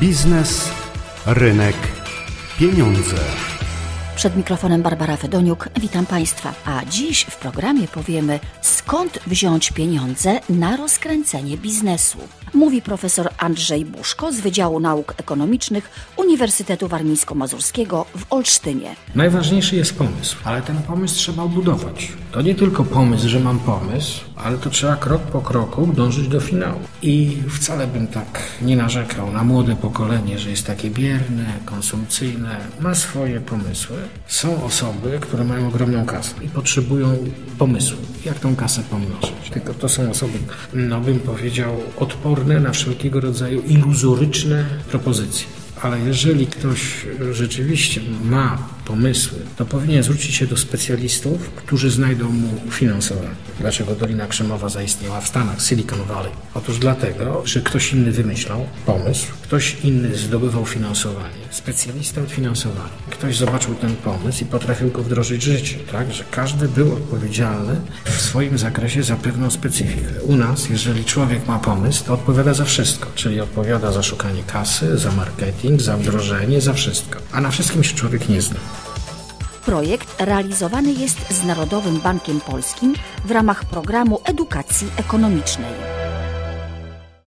Biznes, rynek, pieniądze. Przed mikrofonem Barbara Fedoniuk, witam Państwa. A dziś w programie powiemy, skąd wziąć pieniądze na rozkręcenie biznesu. Mówi profesor Andrzej Buszko z Wydziału Nauk Ekonomicznych Uniwersytetu Warmińsko-Mazurskiego w Olsztynie. Najważniejszy jest pomysł, ale ten pomysł trzeba budować. To nie tylko pomysł, że mam pomysł, ale to trzeba krok po kroku dążyć do finału. I wcale bym tak nie narzekał na młode pokolenie, że jest takie bierne, konsumpcyjne, ma swoje pomysły. Są osoby, które mają ogromną kasę i potrzebują pomysłu, jak tą kasę pomnożyć. Tylko to są osoby, no bym powiedział, odporne na wszelkiego rodzaju iluzoryczne propozycje. Ale jeżeli ktoś rzeczywiście ma pomysły, to powinien zwrócić się do specjalistów, którzy znajdą mu finansowanie. Dlaczego Dolina Krzemowa zaistniała w Stanach, Silicon Valley? Otóż dlatego, że ktoś inny wymyślał pomysł, ktoś inny zdobywał finansowanie, specjalista od finansowania. Ktoś zobaczył ten pomysł i potrafił go wdrożyć w życie, tak? Że każdy był odpowiedzialny w swoim zakresie za pewną specyfikę. U nas, jeżeli człowiek ma pomysł, to odpowiada za wszystko, czyli odpowiada za szukanie kasy, za marketing, za wdrożenie, za wszystko. A na wszystkim się człowiek nie zna. Projekt realizowany jest z Narodowym Bankiem Polskim w ramach programu edukacji ekonomicznej.